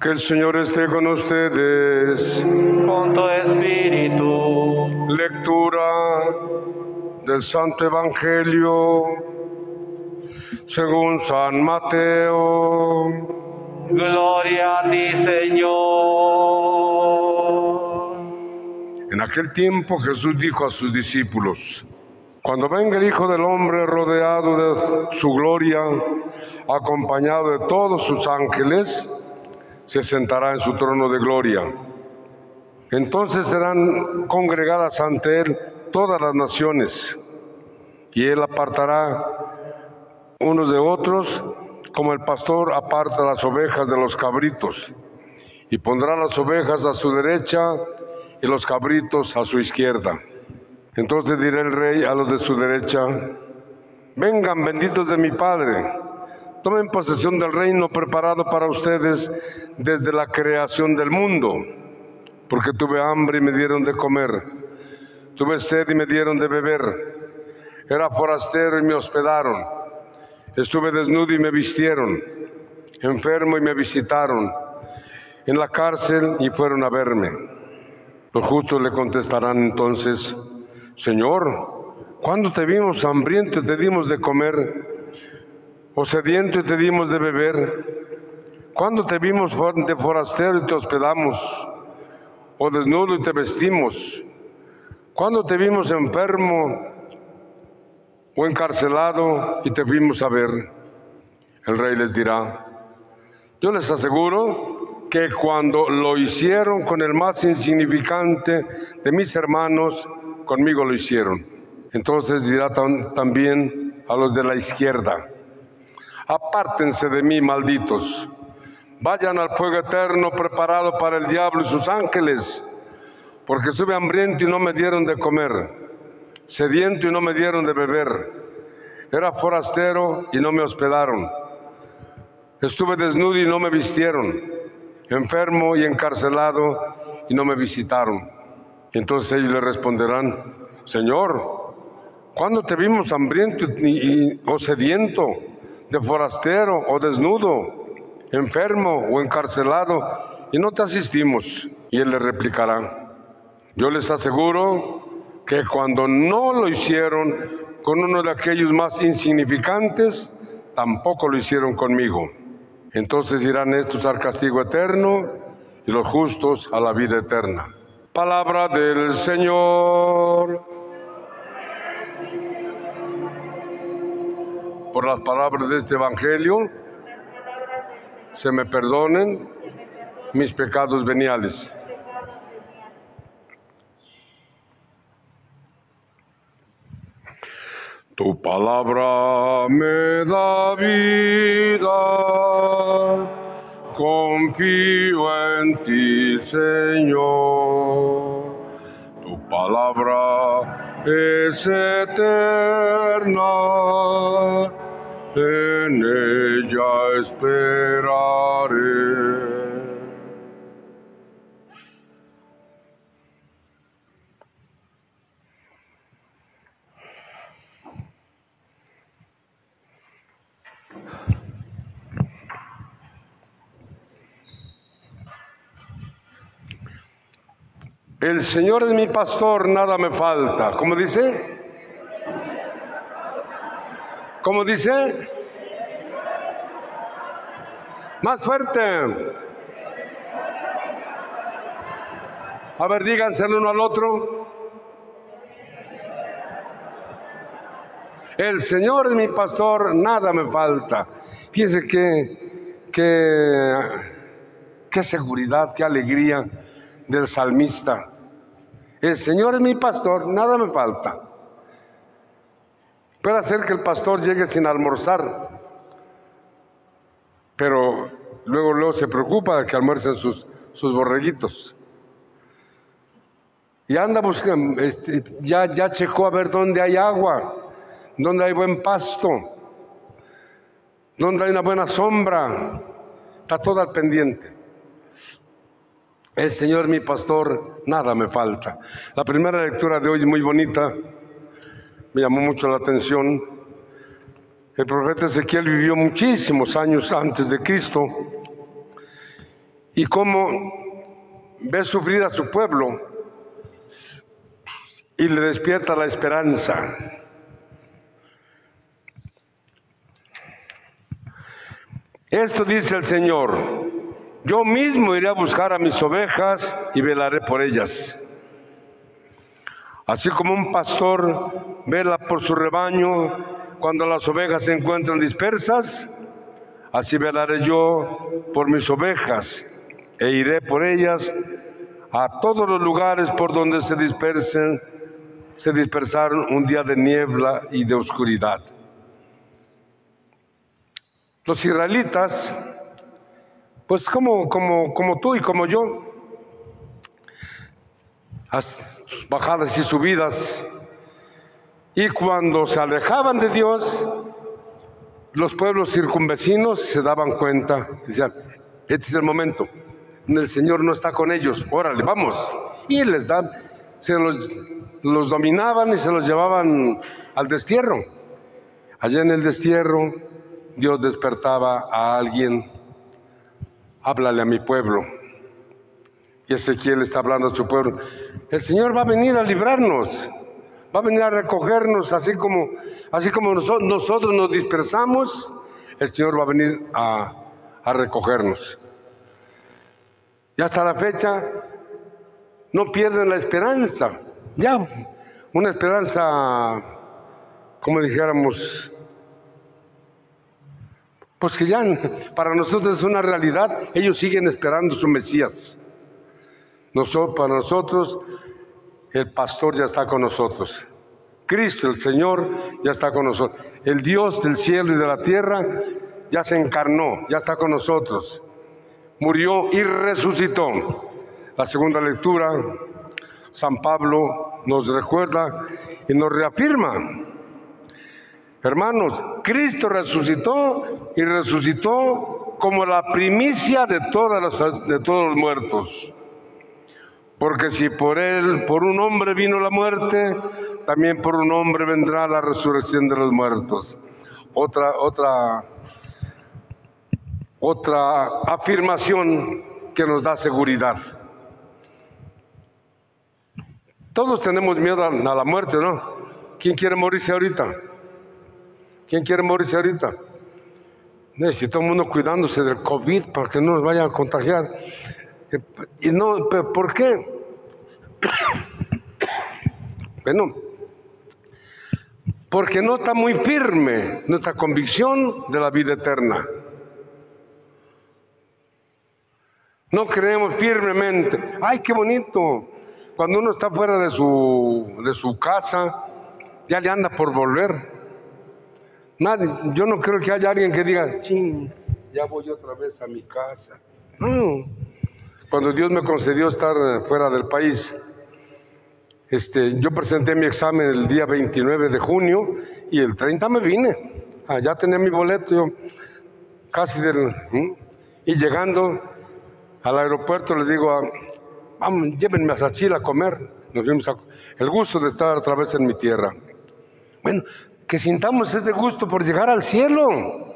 Que el Señor esté con ustedes. con tu espíritu. Lectura del Santo Evangelio según San Mateo. Gloria a ti, Señor. En aquel tiempo Jesús dijo a sus discípulos, cuando venga el Hijo del Hombre rodeado de su gloria, acompañado de todos sus ángeles, se sentará en su trono de gloria. Entonces serán congregadas ante él todas las naciones, y él apartará unos de otros, como el pastor aparta las ovejas de los cabritos, y pondrá las ovejas a su derecha y los cabritos a su izquierda. Entonces dirá el rey a los de su derecha, vengan benditos de mi Padre, tomen posesión del reino preparado para ustedes desde la creación del mundo, porque tuve hambre y me dieron de comer, tuve sed y me dieron de beber, era forastero y me hospedaron, estuve desnudo y me vistieron, enfermo y me visitaron, en la cárcel y fueron a verme. Los justos le contestarán entonces, Señor, ¿cuándo te vimos hambriento te dimos de comer? ¿O sediento y te dimos de beber? ¿Cuándo te vimos de forastero y te hospedamos? ¿O desnudo y te vestimos? ¿Cuándo te vimos enfermo o encarcelado y te fuimos a ver? El rey les dirá, yo les aseguro que cuando lo hicieron con el más insignificante de mis hermanos, conmigo lo hicieron. Entonces dirá tam- también a los de la izquierda, apártense de mí, malditos, vayan al fuego eterno preparado para el diablo y sus ángeles, porque estuve hambriento y no me dieron de comer, sediento y no me dieron de beber, era forastero y no me hospedaron. Estuve desnudo y no me vistieron, enfermo y encarcelado y no me visitaron. Entonces ellos le responderán, Señor, ¿cuándo te vimos hambriento y- y- o sediento, de forastero o desnudo, enfermo o encarcelado y no te asistimos? Y él le replicará, yo les aseguro que cuando no lo hicieron con uno de aquellos más insignificantes, tampoco lo hicieron conmigo. Entonces irán estos al castigo eterno y los justos a la vida eterna. Palabra del Señor. Por las palabras de este Evangelio, se me perdonen mis pecados veniales. Tu palabra me da vida, confío en ti, Señor. Tu palabra es eterna, en ella esperaré. El Señor es mi pastor, nada me falta. ¿Cómo dice? ¿Cómo dice? Más fuerte. A ver, díganse el uno al otro. El Señor es mi pastor, nada me falta. Fíjense que, que, qué seguridad, qué alegría del salmista. El Señor es mi pastor, nada me falta. Puede ser que el pastor llegue sin almorzar, pero luego, luego se preocupa de que almuercen sus, sus borreguitos. Y anda buscando, este, ya, ya checó a ver dónde hay agua, dónde hay buen pasto, dónde hay una buena sombra. Está todo al pendiente. El Señor mi pastor, nada me falta. La primera lectura de hoy muy bonita, me llamó mucho la atención. El profeta Ezequiel vivió muchísimos años antes de Cristo y cómo ve sufrir a su pueblo y le despierta la esperanza. Esto dice el Señor, yo mismo iré a buscar a mis ovejas y velaré por ellas. Así como un pastor vela por su rebaño cuando las ovejas se encuentran dispersas, así velaré yo por mis ovejas e iré por ellas a todos los lugares por donde se dispersen, se dispersaron un día de niebla y de oscuridad. Los israelitas, pues como, como, como tú y como yo, bajadas y subidas, y cuando se alejaban de Dios, los pueblos circunvecinos se daban cuenta, decían, este es el momento, el Señor no está con ellos, órale, vamos. Y les dan, se los, los dominaban y se los llevaban al destierro. Allá en el destierro Dios despertaba a alguien, háblale a mi pueblo. Y Ezequiel está hablando a su pueblo. El Señor va a venir a librarnos, va a venir a recogernos, así como, así como nosotros, nos dispersamos, el Señor va a venir a, a recogernos. Y hasta la fecha no pierden la esperanza. Ya, una esperanza, como dijéramos, pues que ya para nosotros es una realidad, ellos siguen esperando su Mesías. Nosotros, para nosotros, el pastor ya está con nosotros. Cristo, el Señor, ya está con nosotros. El Dios del cielo y de la tierra ya se encarnó, ya está con nosotros. Murió y resucitó. La segunda lectura, San Pablo nos recuerda y nos reafirma Hermanos, Cristo resucitó y resucitó como la primicia de, de todos los muertos. Porque si por él, por un hombre vino la muerte, también por un hombre vendrá la resurrección de los muertos. Otra, otra, otra afirmación que nos da seguridad. Todos tenemos miedo a la muerte, ¿no? ¿Quién quiere morirse ahorita? ¿Quién quiere morirse ahorita? Necesita todo el mundo cuidándose del COVID para que no nos vaya a contagiar. Y no, ¿por qué? Bueno, porque no está muy firme nuestra convicción de la vida eterna. No creemos firmemente. ¡Ay, qué bonito! Cuando uno está fuera de su, de su casa, ya le anda por volver. Nadie, yo no creo que haya alguien que diga, ching, ya voy otra vez a mi casa. No. Cuando Dios me concedió estar fuera del país, este, yo presenté mi examen el día 29 de junio y el 30 me vine. Allá tenía mi boleto, yo casi del... Y llegando al aeropuerto le digo, vamos, llévenme a Sachil a comer. Nos vimos a, el gusto de estar otra vez en mi tierra. Bueno, que sintamos ese gusto por llegar al cielo.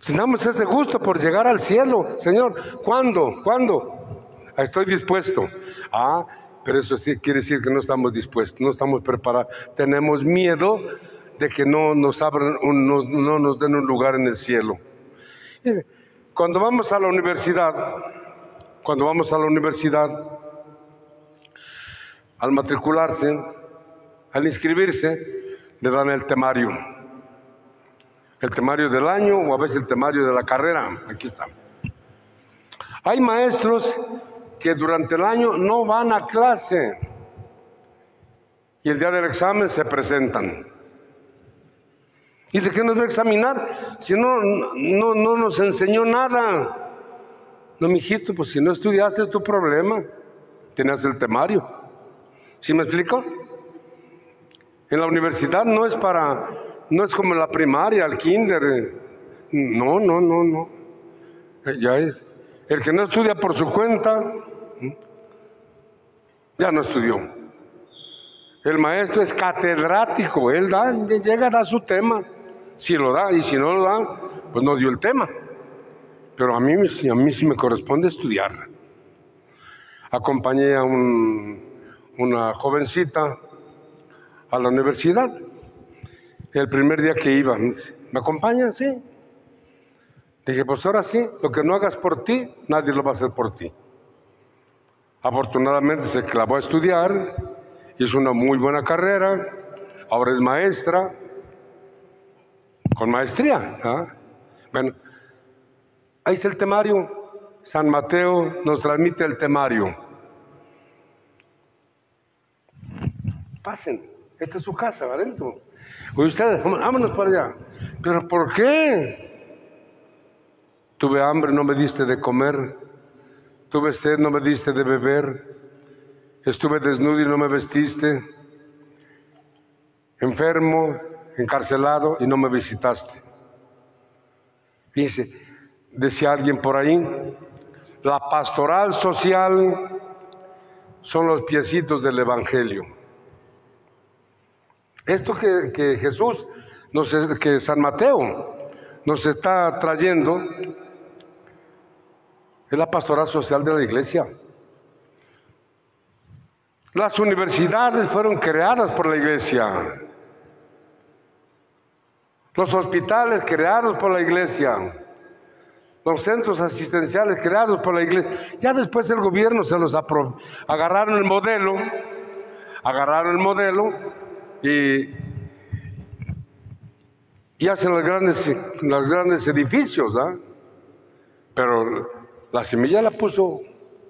Sintamos ese gusto por llegar al cielo. Señor, ¿cuándo? ¿Cuándo? Estoy dispuesto. Ah, pero eso sí quiere decir que no estamos dispuestos, no estamos preparados. Tenemos miedo de que no nos abran, no, no nos den un lugar en el cielo. Cuando vamos a la universidad, cuando vamos a la universidad, al matricularse, al inscribirse, le dan el temario. El temario del año o a veces el temario de la carrera. Aquí está. Hay maestros que durante el año no van a clase y el día del examen se presentan. ¿Y de qué nos va a examinar? Si no, no, no nos enseñó nada. No, mijito, pues si no estudiaste es tu problema. Tenías el temario. ¿Sí me explico? En la universidad no es para, no es como la primaria, el kinder. No, no, no, no. Eh, ya es. El que no estudia por su cuenta, ya no estudió. El maestro es catedrático, él da, llega a dar su tema. Si lo da y si no lo da, pues no dio el tema. pero a mí, a mí sí me corresponde estudiar. Acompañé a un- una jovencita a la universidad. El primer día que iba, me dice, ¿me acompaña? Sí. Dije, pues ahora sí, lo que no hagas por ti, nadie lo va a hacer por ti. Afortunadamente se clavó a estudiar, hizo una muy buena carrera, ahora es maestra, con maestría. ¿ah? Bueno, ahí está el temario. San Mateo nos transmite el temario. Pasen, esta es su casa, adentro. Oye, ustedes, vámonos para allá. ¿Pero por qué? Tuve hambre, no me diste de comer. Tuve sed, no me diste de beber. Estuve desnudo y no me vestiste. Enfermo, encarcelado y no me visitaste. Dice, decía alguien por ahí, la pastoral social son los piecitos del Evangelio. Esto que, Jesús, nos, que San Mateo nos está trayendo, es la pastoral social de la iglesia. Las universidades fueron creadas por la iglesia. Los hospitales creados por la iglesia. Los centros asistenciales creados por la iglesia. Ya después el gobierno se los agarraron el modelo, agarraron el modelo y, y hacen los grandes, los grandes edificios. Pero la semilla la puso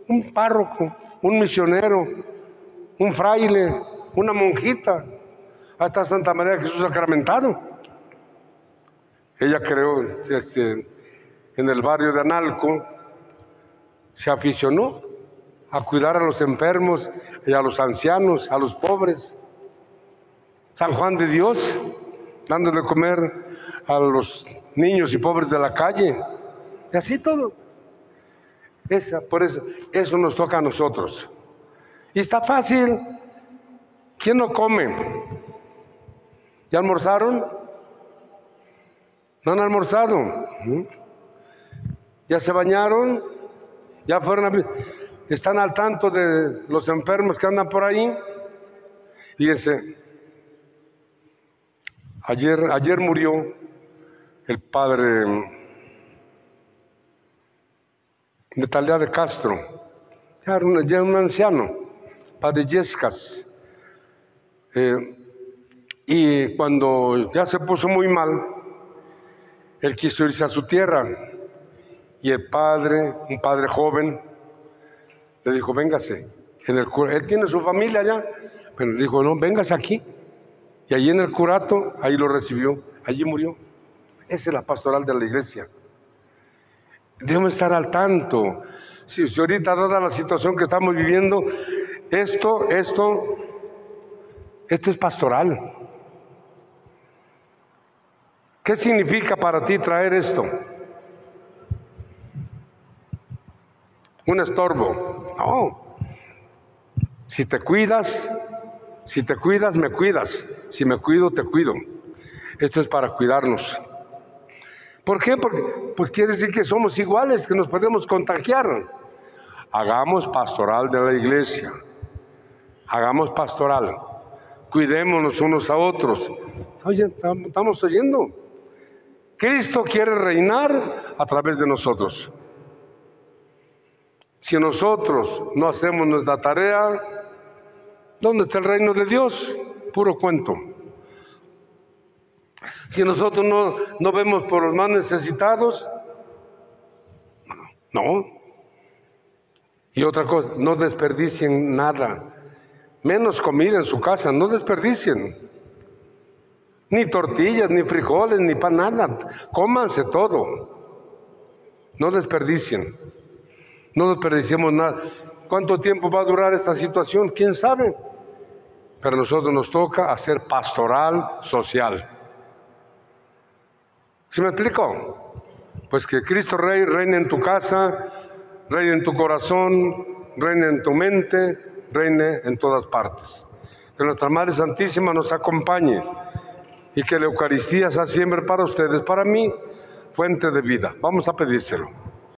un párroco, un misionero, un fraile, una monjita, hasta Santa María Jesús Sacramentado. Ella creó este, en el barrio de Analco, se aficionó a cuidar a los enfermos y a los ancianos, a los pobres. San Juan de Dios, dando de comer a los niños y pobres de la calle. Y así todo. Esa, por eso, eso nos toca a nosotros. Y está fácil. ¿Quién no come? ¿Ya almorzaron? ¿No han almorzado? ¿Mm? ¿Ya se bañaron? ¿Ya fueron a... ¿Están al tanto de los enfermos que andan por ahí? Fíjense, ayer, ayer murió el padre de Talía de Castro, ya era un, anciano, padre Yescas. Eh, y cuando ya se puso muy mal, él quiso irse a su tierra. Y el padre, un padre joven, le dijo, véngase. En el, él tiene su familia allá, pero dijo, no, véngase aquí. Y allí en el curato, ahí lo recibió, allí murió. Esa es la pastoral de la iglesia. Debemos estar al tanto. Si, si ahorita, dada la situación que estamos viviendo, esto, esto, esto es pastoral. ¿Qué significa para ti traer esto? Un estorbo. No. Si te cuidas, si te cuidas, me cuidas. Si me cuido, te cuido. Esto es para cuidarnos. ¿Por qué? Porque pues quiere decir que somos iguales, que nos podemos contagiar. Hagamos pastoral de la iglesia. Hagamos pastoral. Cuidémonos unos a otros. Estamos oyendo. Cristo quiere reinar a través de nosotros. Si nosotros no hacemos nuestra tarea, ¿dónde está el reino de Dios? Puro cuento. Si nosotros no, no vemos por los más necesitados, no. Y otra cosa, no desperdicien nada. Menos comida en su casa, no desperdicien. Ni tortillas, ni frijoles, ni pan, nada. Cómanse todo. No desperdicien. No desperdiciemos nada. ¿Cuánto tiempo va a durar esta situación? ¿Quién sabe? Pero a nosotros nos toca hacer pastoral social. ¿Sí me explico? Pues que Cristo Rey reine en tu casa, reine en tu corazón, reine en tu mente, reine en todas partes. Que nuestra Madre Santísima nos acompañe y que la Eucaristía sea siempre para ustedes, para mí, fuente de vida. Vamos a pedírselo.